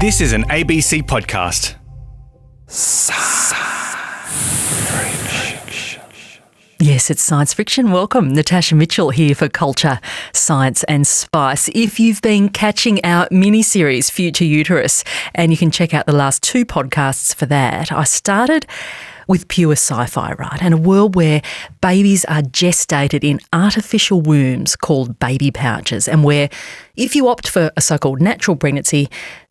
This is an ABC podcast. Yes, it's science fiction. Welcome. Natasha Mitchell here for Culture, Science and Spice. If you've been catching our mini series, Future Uterus, and you can check out the last two podcasts for that, I started with pure sci fi, right? And a world where babies are gestated in artificial wombs called baby pouches, and where if you opt for a so called natural pregnancy,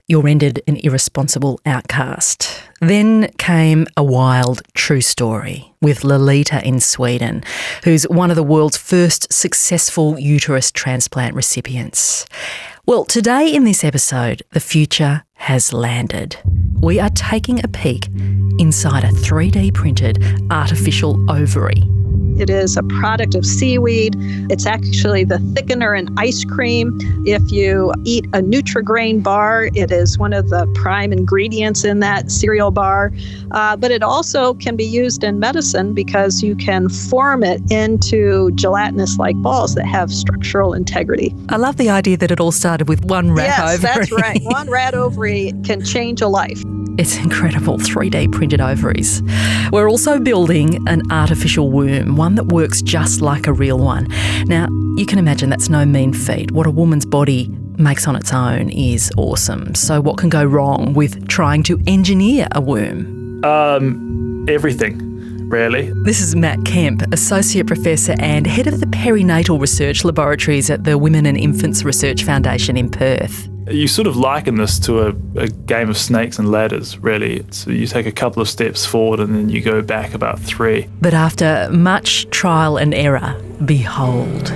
you're rendered an irresponsible outcast. Then came a wild true story with Lolita in Sweden, who's one of the world's first successful uterus transplant recipients. Well, today in this episode, the future has landed. We are taking a peek inside a 3D printed artificial ovary. It is a product of seaweed. It's actually the thickener in ice cream. If you eat a Nutrigrain bar, it is one of the prime ingredients in that cereal bar. Uh, but it also can be used in medicine because you can form it into gelatinous like balls that have structural integrity. I love the idea that it all started with one rat yes, ovary. that's right. One rat ovary can change a life. It's incredible 3D printed ovaries. We're also building an artificial womb, one that works just like a real one. Now, you can imagine that's no mean feat. What a woman's body makes on its own is awesome. So, what can go wrong with trying to engineer a womb? Um, everything, really. This is Matt Kemp, Associate Professor and Head of the Perinatal Research Laboratories at the Women and Infants Research Foundation in Perth. You sort of liken this to a, a game of snakes and ladders, really. It's, you take a couple of steps forward and then you go back about three. But after much trial and error, behold.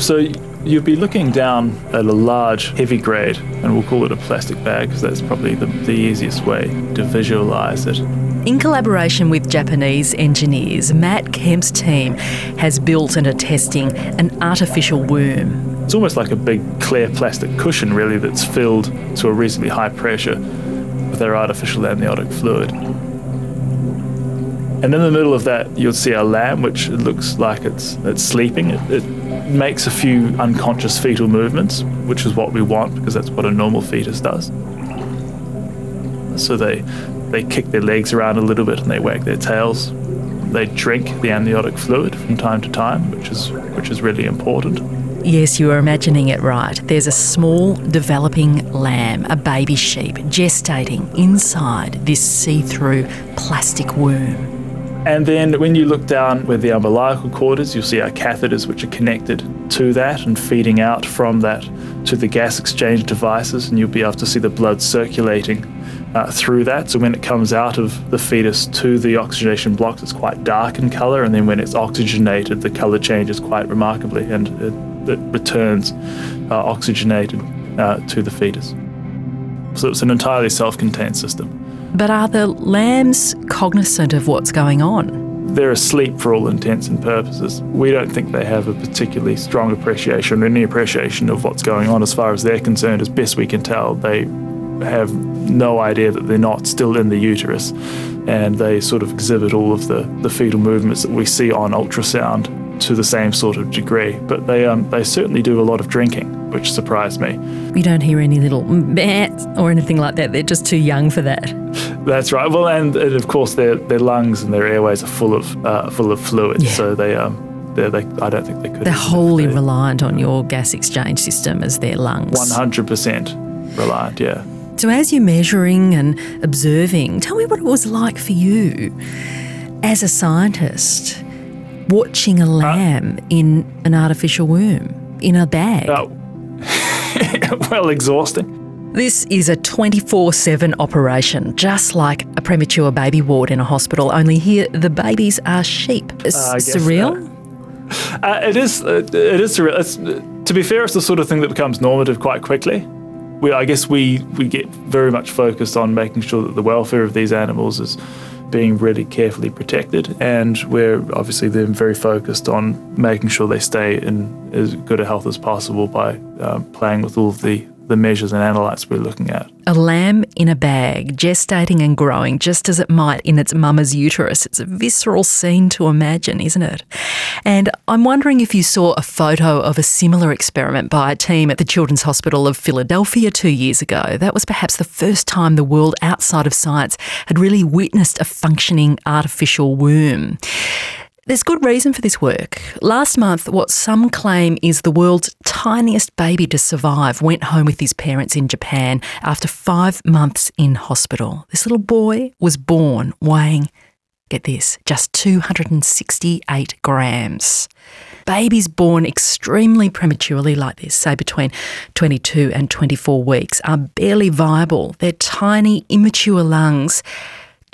So you'd be looking down at a large, heavy grade, and we'll call it a plastic bag because that's probably the, the easiest way to visualize it. In collaboration with Japanese engineers, Matt Kemp's team has built and are testing an artificial womb. It's almost like a big clear plastic cushion, really, that's filled to a reasonably high pressure with our artificial amniotic fluid. And in the middle of that, you'll see a lamb, which looks like it's, it's sleeping. It, it makes a few unconscious fetal movements, which is what we want because that's what a normal fetus does. So they they kick their legs around a little bit and they wag their tails. They drink the amniotic fluid from time to time, which is which is really important. Yes, you are imagining it right. There's a small developing lamb, a baby sheep, gestating inside this see-through plastic womb. And then when you look down where the umbilical cord is, you'll see our catheters which are connected to that and feeding out from that to the gas exchange devices, and you'll be able to see the blood circulating uh, through that. So when it comes out of the fetus to the oxygenation blocks, it's quite dark in colour, and then when it's oxygenated, the colour changes quite remarkably and it, it returns uh, oxygenated uh, to the fetus. So it's an entirely self contained system. But are the lambs cognizant of what's going on? They're asleep for all intents and purposes. We don't think they have a particularly strong appreciation or any appreciation of what's going on as far as they're concerned. As best we can tell, they have no idea that they're not still in the uterus and they sort of exhibit all of the, the fetal movements that we see on ultrasound to the same sort of degree. But they, um, they certainly do a lot of drinking, which surprised me. You don't hear any little bats or anything like that. They're just too young for that. That's right. Well, and, and of course their their lungs and their airways are full of uh, full of fluid, Yeah. so they um they they I don't think they could. They're wholly reliant on your gas exchange system as their lungs. One hundred percent reliant. Yeah. So, as you're measuring and observing, tell me what it was like for you as a scientist watching a lamb in an artificial womb in a bag. Uh, well, exhausting. This is a 24 7 operation, just like a premature baby ward in a hospital, only here the babies are sheep. S- I guess surreal? Uh, it is. Uh, it is surreal. It's, to be fair, it's the sort of thing that becomes normative quite quickly. We, I guess, we we get very much focused on making sure that the welfare of these animals is being really carefully protected, and we're obviously then very focused on making sure they stay in as good a health as possible by um, playing with all of the the measures and analytes we're looking at. A lamb in a bag, gestating and growing just as it might in its mama's uterus. It's a visceral scene to imagine, isn't it? And I'm wondering if you saw a photo of a similar experiment by a team at the Children's Hospital of Philadelphia two years ago. That was perhaps the first time the world outside of science had really witnessed a functioning artificial womb. There's good reason for this work. Last month, what some claim is the world's tiniest baby to survive went home with his parents in Japan after five months in hospital. This little boy was born weighing, get this, just 268 grams. Babies born extremely prematurely like this, say between 22 and 24 weeks, are barely viable. Their tiny, immature lungs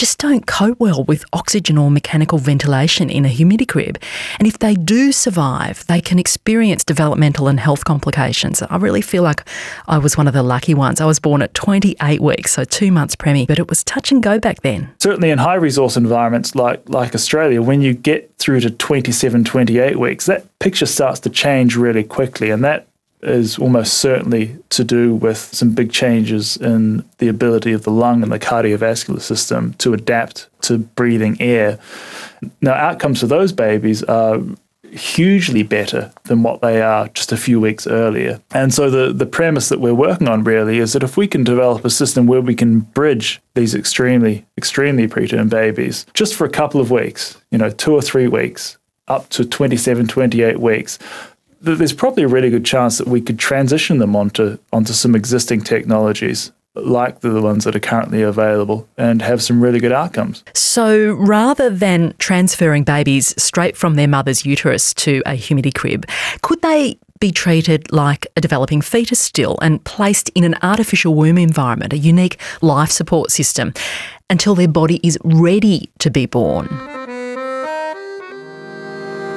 just don't cope well with oxygen or mechanical ventilation in a humidicrib. And if they do survive, they can experience developmental and health complications. I really feel like I was one of the lucky ones. I was born at 28 weeks, so two months preemie, but it was touch and go back then. Certainly in high resource environments like, like Australia, when you get through to 27, 28 weeks, that picture starts to change really quickly. And that is almost certainly to do with some big changes in the ability of the lung and the cardiovascular system to adapt to breathing air. Now, outcomes for those babies are hugely better than what they are just a few weeks earlier. And so the, the premise that we're working on really is that if we can develop a system where we can bridge these extremely, extremely preterm babies just for a couple of weeks, you know, two or three weeks, up to 27, 28 weeks, there's probably a really good chance that we could transition them onto onto some existing technologies like the ones that are currently available and have some really good outcomes. So rather than transferring babies straight from their mother's uterus to a humidicrib, could they be treated like a developing fetus still and placed in an artificial womb environment, a unique life support system, until their body is ready to be born?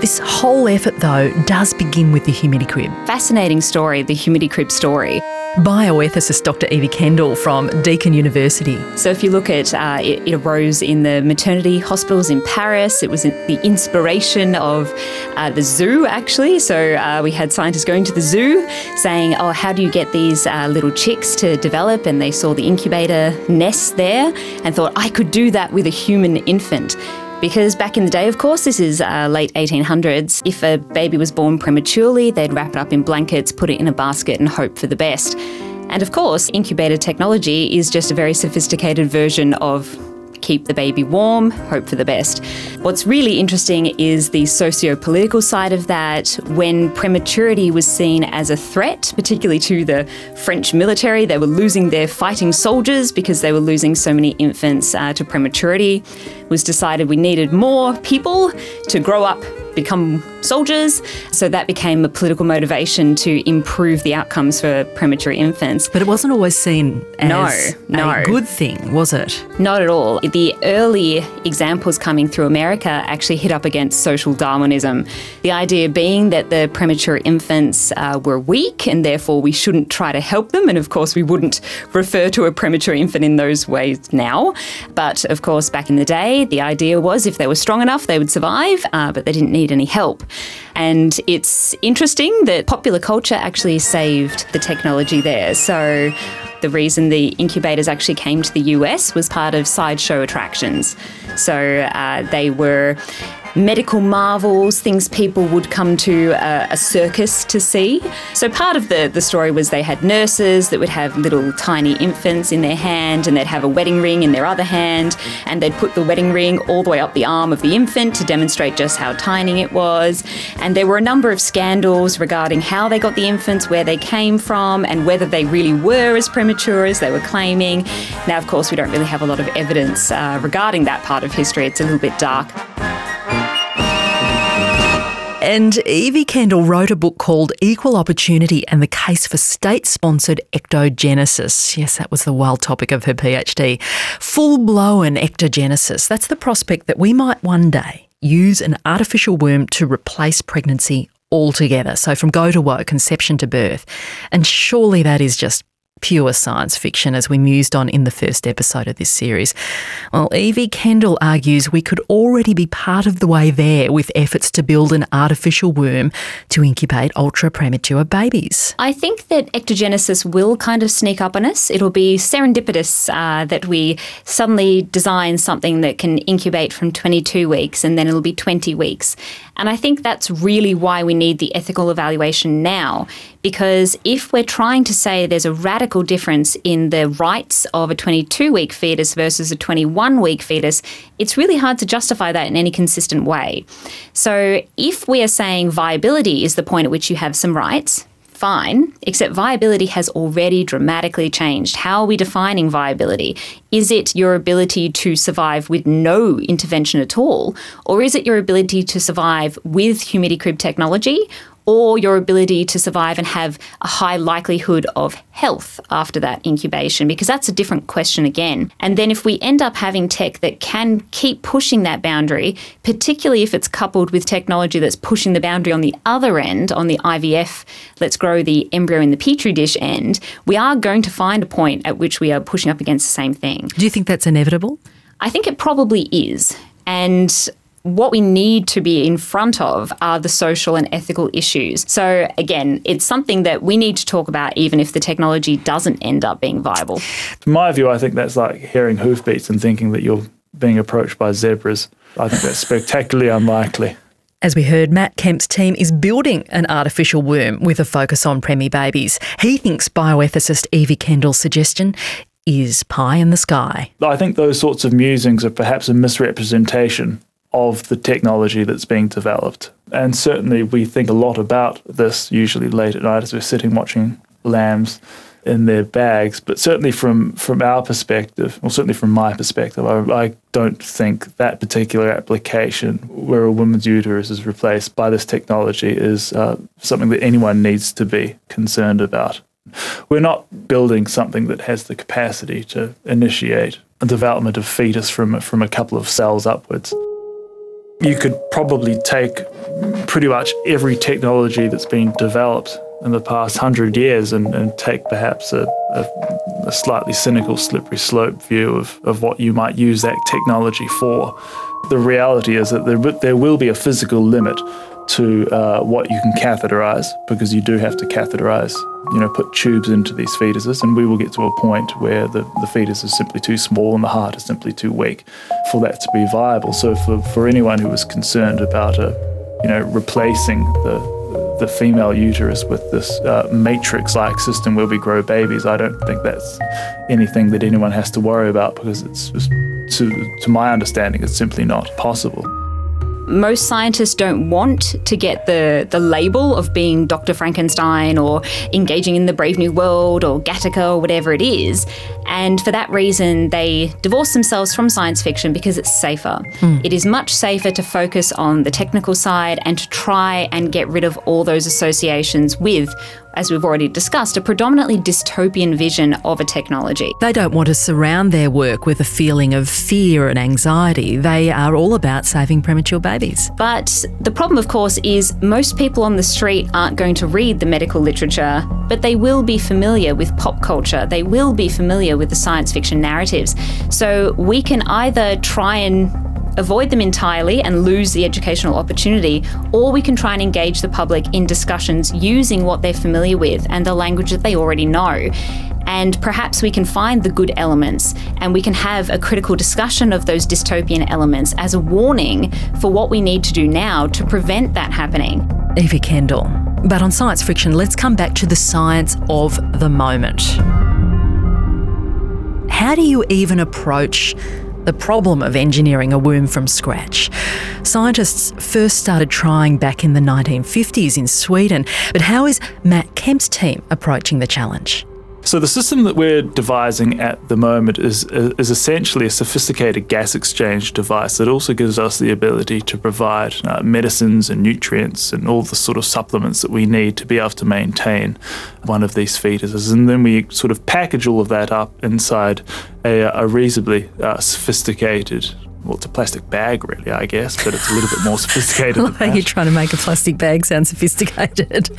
This whole effort, though, does begin with the humidicrib. Fascinating story, the humidicrib story. Bioethicist Dr. Evie Kendall from Deakin University. So, if you look at uh, it, it, arose in the maternity hospitals in Paris. It was the inspiration of uh, the zoo, actually. So, uh, we had scientists going to the zoo saying, Oh, how do you get these uh, little chicks to develop? And they saw the incubator nest there and thought, I could do that with a human infant. Because back in the day, of course, this is uh, late 1800s, if a baby was born prematurely, they'd wrap it up in blankets, put it in a basket, and hope for the best. And of course, incubator technology is just a very sophisticated version of keep the baby warm, hope for the best. What's really interesting is the socio political side of that. When prematurity was seen as a threat, particularly to the French military, they were losing their fighting soldiers because they were losing so many infants uh, to prematurity. It was decided we needed more people to grow up become soldiers. So that became a political motivation to improve the outcomes for premature infants. But it wasn't always seen as no, no. a good thing, was it? Not at all. The early examples coming through America actually hit up against social Darwinism. The idea being that the premature infants uh, were weak and therefore we shouldn't try to help them. And of course, we wouldn't refer to a premature infant in those ways now. But of course, back in the day, the idea was if they were strong enough, they would survive, uh, but they didn't need any help. And it's interesting that popular culture actually saved the technology there. So the reason the incubators actually came to the US was part of sideshow attractions. So uh, they were medical marvels, things people would come to a, a, circus to see. So part of the, the story was they had nurses that would have little tiny infants in their hand and they'd have a wedding ring in their other hand and they'd put the wedding ring all the way up the arm of the infant to demonstrate just how tiny it was. And there were a number of scandals regarding how they got the infants, where they came from, and whether they really were as premature as they were claiming. Now, of course, we don't really have a lot of evidence uh, regarding that part of history. It's a little bit dark. And Evie Kendall wrote a book called Equal Opportunity and the Case for State Sponsored Ectogenesis. Yes, that was the wild topic of her PhD. Full blown ectogenesis. That's the prospect that we might one day use an artificial womb to replace pregnancy altogether. So from go to woe, conception to birth. And surely that is just pure science fiction, as we mused on in the first episode of this series. Well, Evie Kendall argues we could already be part of the way there with efforts to build an artificial womb to incubate ultra premature babies. I think that ectogenesis will kind of sneak up on us. It'll be serendipitous uh, that we suddenly design something that can incubate from 22 weeks and then it'll be 20 weeks. And I think that's really why we need the ethical evaluation now. Because if we're trying to say there's a radical difference in the rights of a 22 week fetus versus a 21 week fetus, it's really hard to justify that in any consistent way. So if we are saying viability is the point at which you have some rights, fine, except viability has already dramatically changed. How are we defining viability? Is it your ability to survive with no intervention at all? Or is it your ability to survive with Humidicrib technology? Or your ability to survive and have a high likelihood of health after that incubation, because that's a different question again. And then if we end up having tech that can keep pushing that boundary, particularly if it's coupled with technology that's pushing the boundary on the other end, on the IVF, let's grow the embryo in the petri dish end, we are going to find a point at which we are pushing up against the same thing. Do you think that's inevitable? I think it probably is. And what we need to be in front of are the social and ethical issues. So, again, it's something that we need to talk about even if the technology doesn't end up being viable. From my view, I think that's like hearing hoofbeats and thinking that you're being approached by zebras. I think that's spectacularly unlikely. As we heard, Matt Kemp's team is building an artificial womb with a focus on preemie babies. He thinks bioethicist Evie Kendall's suggestion is pie in the sky. I think those sorts of musings are perhaps a misrepresentation of the technology that's being developed. And certainly we think a lot about this usually late at night as we're sitting watching lambs in their bags. But certainly from, from our perspective, or certainly from my perspective, I, I don't think that particular application where a woman's uterus is replaced by this technology is uh, something that anyone needs to be concerned about. We're not building something that has the capacity to initiate a development of fetus from, from a couple of cells upwards you could probably take pretty much every technology that's been developed in the past hundred years and, and take perhaps a, a, a, slightly cynical, slippery slope view of, of what you might use that technology for. The reality is that there, there will be a physical limit to uh, what you can catheterize because you do have to catheterize you know, put tubes into these fetuses, and we will get to a point where the, the fetus is simply too small and the heart is simply too weak for that to be viable. So for, for anyone who is concerned about a, you know, replacing the the female uterus with this uh, matrix-like system where we grow babies, I don't think that's anything that anyone has to worry about because it's, just, to, to my understanding, it's simply not possible most scientists don't want to get the, the label of being Dr. Frankenstein or engaging in the Brave New World or Gattaca or whatever it is. And for that reason, they divorce themselves from science fiction because it's safer. Mm. It is much safer to focus on the technical side and to try and get rid of all those associations with as we've already discussed, a predominantly dystopian vision of a technology. They don't want to surround their work with a feeling of fear and anxiety. They are all about saving premature babies. But the problem, of course, is most people on the street aren't going to read the medical literature, but they will be familiar with pop culture. They will be familiar with the science fiction narratives. So we can either try and avoid them entirely and lose the educational opportunity, or we can try and engage the public in discussions using what they're familiar with and the language that they already know. And perhaps we can find the good elements and we can have a critical discussion of those dystopian elements as a warning for what we need to do now to prevent that happening. Evie Kendall. But on science friction, let's come back to the science of the moment. How do you even approach the problem of engineering a womb from scratch. Scientists first started trying back in the 1950s in Sweden, but how is Matt Kemp's team approaching the challenge? So the system that we're devising at the moment is is essentially a sophisticated gas exchange device that also gives us the ability to provide uh, medicines and nutrients and all the sort of supplements that we need to be able to maintain one of these fetuses. And then we sort of package all of that up inside a, a reasonably uh, sophisticated well, it's a plastic bag, really, I guess, but it's a little bit more sophisticated. I love you're trying to make a plastic bag sound sophisticated.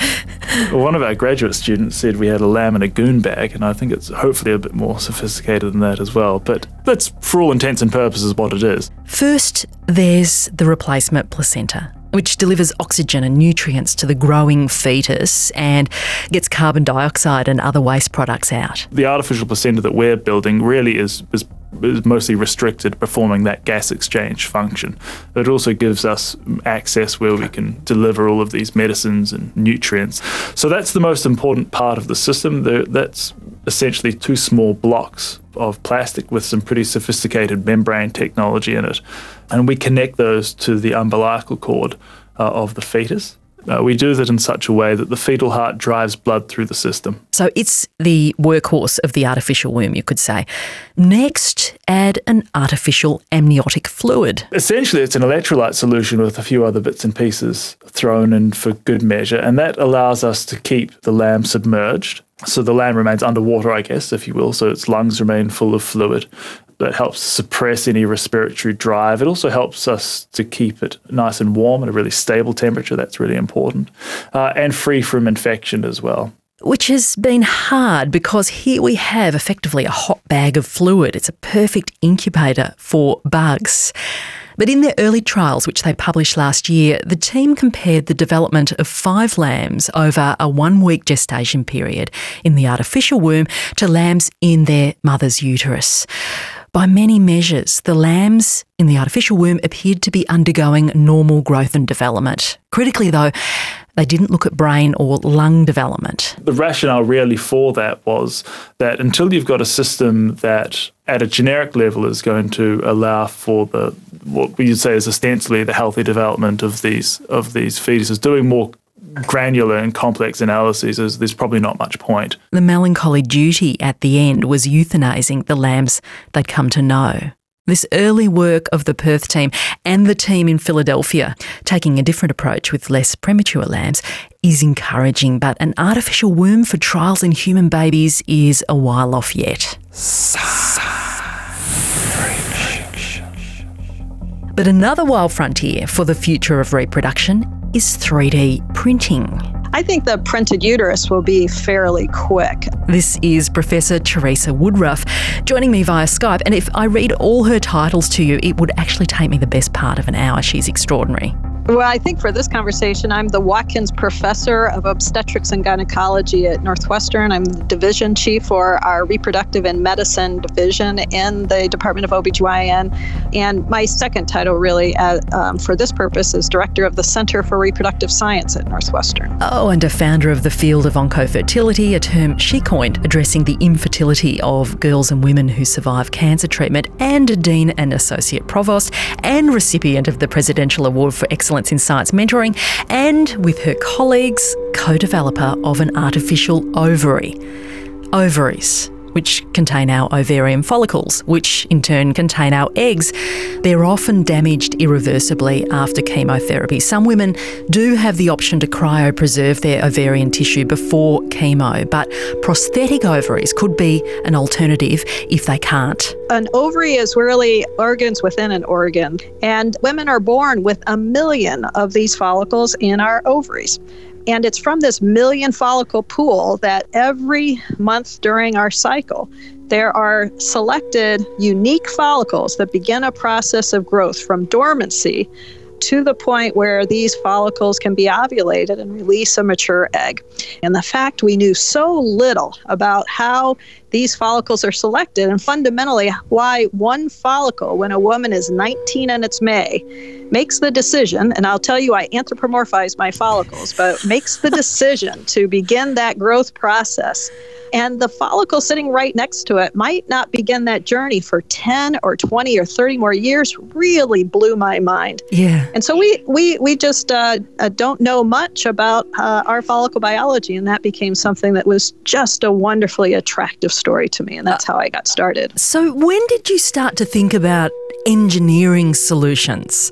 well, one of our graduate students said we had a lamb in a goon bag, and I think it's hopefully a bit more sophisticated than that as well. But that's, for all intents and purposes, what it is. First, there's the replacement placenta which delivers oxygen and nutrients to the growing fetus and gets carbon dioxide and other waste products out. The artificial placenta that we're building really is, is is mostly restricted performing that gas exchange function. It also gives us access where we can deliver all of these medicines and nutrients. So that's the most important part of the system. That's essentially two small blocks of plastic with some pretty sophisticated membrane technology in it. And we connect those to the umbilical cord uh, of the fetus. Uh, we do that in such a way that the fetal heart drives blood through the system. So it's the workhorse of the artificial womb, you could say. Next, add an artificial amniotic fluid. Essentially, it's an electrolyte solution with a few other bits and pieces thrown in for good measure, and that allows us to keep the lamb submerged. So the lamb remains underwater, I guess, if you will, so its lungs remain full of fluid that helps suppress any respiratory drive. It also helps us to keep it nice and warm at a really stable temperature. That's really important. Uh, and free from infection as well. Which has been hard because here we have effectively a hot bag of fluid. It's a perfect incubator for bugs. But in their early trials, which they published last year, the team compared the development of five lambs over a one week gestation period in the artificial womb to lambs in their mother's uterus. By many measures, the lambs in the artificial womb appeared to be undergoing normal growth and development. Critically, though, they didn't look at brain or lung development. The rationale really for that was that until you've got a system that at a generic level is going to allow for the what we would say is ostensibly the healthy development of these of these fetuses, doing more granular and complex analyses, is there's probably not much point. The melancholy duty at the end was euthanizing the lambs they'd come to know. This early work of the Perth team and the team in Philadelphia, taking a different approach with less premature lambs, is encouraging, but an artificial womb for trials in human babies is a while off yet. But another wild frontier for the future of reproduction is 3D printing. I think the printed uterus will be fairly quick. This is Professor Teresa Woodruff joining me via Skype. And if I read all her titles to you, it would actually take me the best part of an hour. She's extraordinary. Well, I think for this conversation, I'm the Watkins Professor of Obstetrics and Gynecology at Northwestern. I'm the division chief for our Reproductive and Medicine division in the Department of OBGYN. And my second title, really, um, for this purpose, is Director of the Center for Reproductive Science at Northwestern. Oh, and a founder of the field of oncofertility, a term she coined addressing the infertility of girls and women who survive cancer treatment, and a Dean and Associate Provost, and recipient of the Presidential Award for Excellence Excellence in Science Mentoring, and with her colleagues, co developer of an artificial ovary. Ovaries which contain our ovarian follicles, which in turn contain our eggs. They're often damaged irreversibly after chemotherapy. Some women do have the option to cryopreserve their ovarian tissue before chemo, but prosthetic ovaries could be an alternative if they can't. An ovary is really organs within an organ, and women are born with a million of these follicles in our ovaries. And it's from this million follicle pool that every month during our cycle, there are selected unique follicles that begin a process of growth from dormancy to the point where these follicles can be ovulated and release a mature egg. And the fact we knew so little about how these follicles are selected and fundamentally why one follicle, when a woman is 19 and it's May, makes the decision, and I'll tell you, I anthropomorphize my follicles, but makes the decision to begin that growth process and the follicle sitting right next to it might not begin that journey for 10 or 20 or 30 more years really blew my mind. Yeah. And so we, we, we just uh, uh, don't know much about uh, our follicle biology. And that became something that was just a wonderfully attractive story to me. And that's how I got started. So when did you start to think about engineering solutions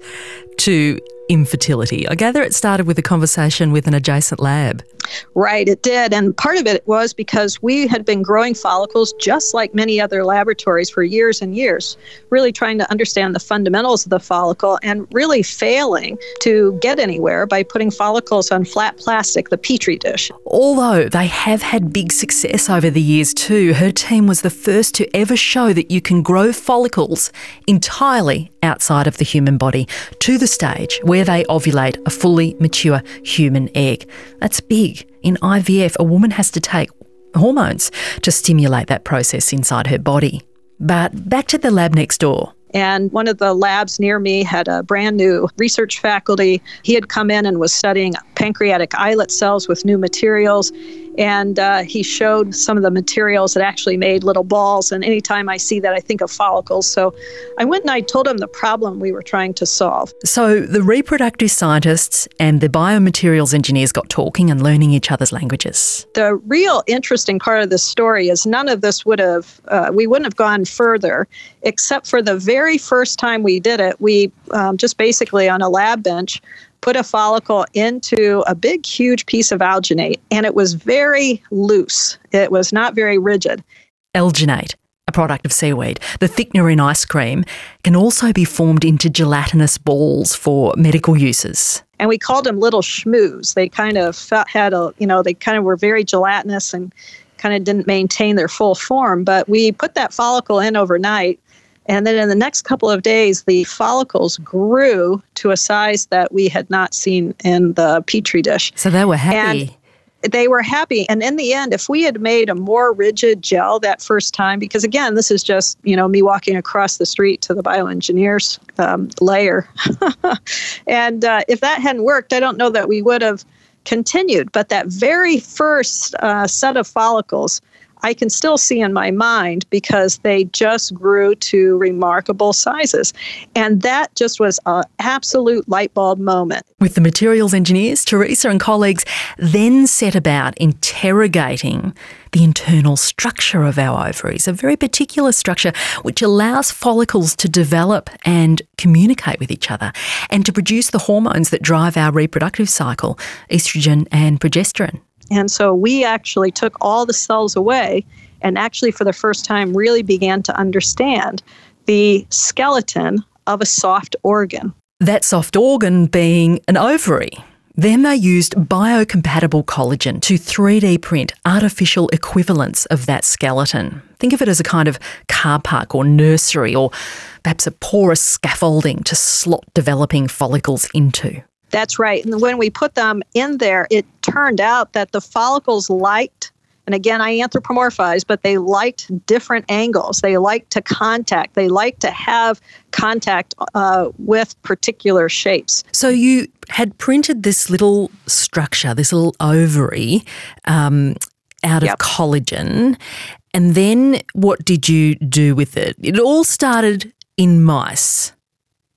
to infertility. I gather it started with a conversation with an adjacent lab. Right, it did. And part of it was because we had been growing follicles just like many other laboratories for years and years, really trying to understand the fundamentals of the follicle and really failing to get anywhere by putting follicles on flat plastic, the petri dish. Although they have had big success over the years too, her team was the first to ever show that you can grow follicles entirely outside of the human body to the stage where they ovulate a fully mature human egg. That's big. In IVF, a woman has to take hormones to stimulate that process inside her body. But back to the lab next door. And one of the labs near me had a brand new research faculty. He had come in and was studying pancreatic islet cells with new materials and uh, he showed some of the materials that actually made little balls. And anytime I see that, I think of follicles. So I went and I told him the problem we were trying to solve. So the reproductive scientists and the biomaterials engineers got talking and learning each other's languages. The real interesting part of this story is none of this would have, uh, we wouldn't have gone further, except for the very first time we did it. We um, just basically on a lab bench put a follicle into a big, huge piece of alginate, and it was very loose. It was not very rigid. Alginate, a product of seaweed, the thickener in ice cream, can also be formed into gelatinous balls for medical uses. And we called them little schmoos. They kind of felt, had a, you know, they kind of were very gelatinous and kind of didn't maintain their full form. But we put that follicle in overnight and then in the next couple of days, the follicles grew to a size that we had not seen in the petri dish. So they were happy. And they were happy. And in the end, if we had made a more rigid gel that first time, because again, this is just, you know, me walking across the street to the bioengineers um, layer. and uh, if that hadn't worked, I don't know that we would have continued. But that very first uh, set of follicles, I can still see in my mind because they just grew to remarkable sizes. And that just was an absolute light bulb moment. With the materials engineers, Teresa and colleagues then set about interrogating the internal structure of our ovaries, a very particular structure which allows follicles to develop and communicate with each other and to produce the hormones that drive our reproductive cycle, estrogen and progesterone. And so we actually took all the cells away and actually, for the first time, really began to understand the skeleton of a soft organ. That soft organ being an ovary. Then they used biocompatible collagen to 3D print artificial equivalents of that skeleton. Think of it as a kind of car park or nursery or perhaps a porous scaffolding to slot developing follicles into. That's right. And when we put them in there, it turned out that the follicles liked, and again, I anthropomorphize, but they liked different angles. They liked to contact, they liked to have contact uh, with particular shapes. So you had printed this little structure, this little ovary um, out of collagen. And then what did you do with it? It all started in mice.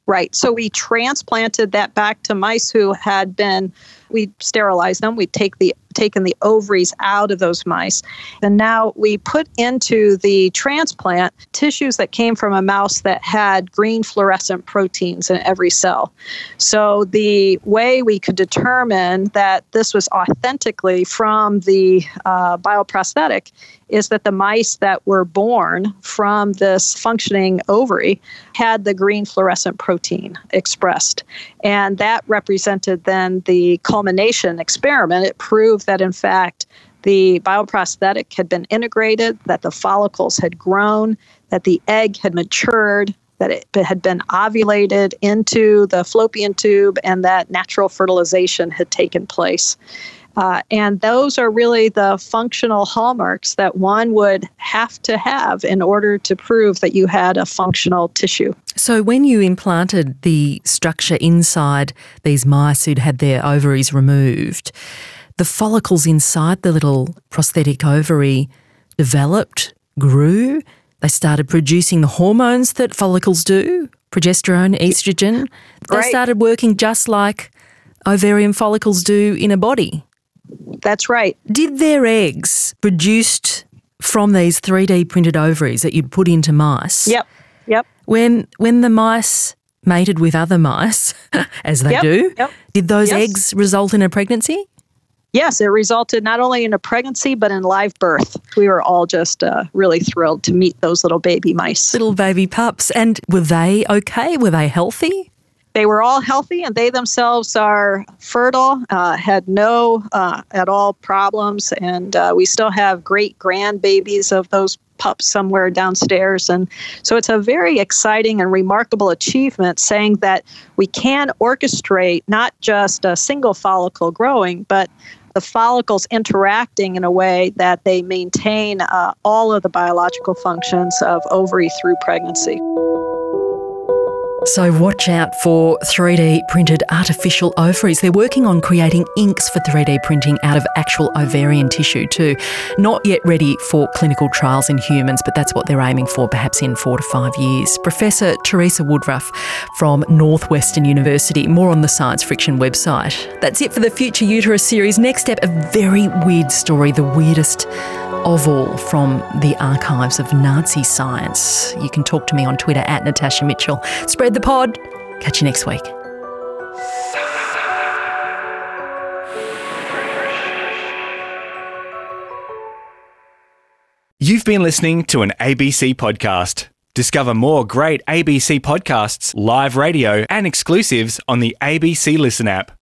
Right. So we transplanted that back to mice who had been, we sterilized them. We take the taken the ovaries out of those mice. And now we put into the transplant tissues that came from a mouse that had green fluorescent proteins in every cell. So the way we could determine that this was authentically from the uh, bioprosthetic is that the mice that were born from this functioning ovary had the green fluorescent protein expressed. And that represented then the culmination experiment. It proved that, in fact, the bioprosthetic had been integrated, that the follicles had grown, that the egg had matured, that it had been ovulated into the fallopian tube, and that natural fertilization had taken place. Uh, and those are really the functional hallmarks that one would have to have in order to prove that you had a functional tissue. So, when you implanted the structure inside these mice who'd had their ovaries removed, the follicles inside the little prosthetic ovary developed, grew, they started producing the hormones that follicles do progesterone, estrogen. They right. started working just like ovarian follicles do in a body. That's right. Did their eggs produced from these 3D printed ovaries that you'd put into mice? Yep. Yep. When when the mice mated with other mice, as they yep. do, yep. did those yes. eggs result in a pregnancy? Yes, it resulted not only in a pregnancy but in live birth. We were all just uh, really thrilled to meet those little baby mice. Little baby pups. And were they okay? Were they healthy? They were all healthy and they themselves are fertile, uh, had no uh, at all problems, and uh, we still have great grandbabies of those pups somewhere downstairs. And so it's a very exciting and remarkable achievement saying that we can orchestrate not just a single follicle growing, but the follicles interacting in a way that they maintain uh, all of the biological functions of ovary through pregnancy. So, watch out for 3D printed artificial ovaries. They're working on creating inks for 3D printing out of actual ovarian tissue, too. Not yet ready for clinical trials in humans, but that's what they're aiming for, perhaps in four to five years. Professor Teresa Woodruff from Northwestern University. More on the Science Friction website. That's it for the Future Uterus series. Next step, a very weird story, the weirdest of all from the archives of Nazi science. You can talk to me on Twitter at Natasha Mitchell. Spread the pod. Catch you next week. You've been listening to an ABC podcast. Discover more great ABC podcasts, live radio, and exclusives on the ABC Listen app.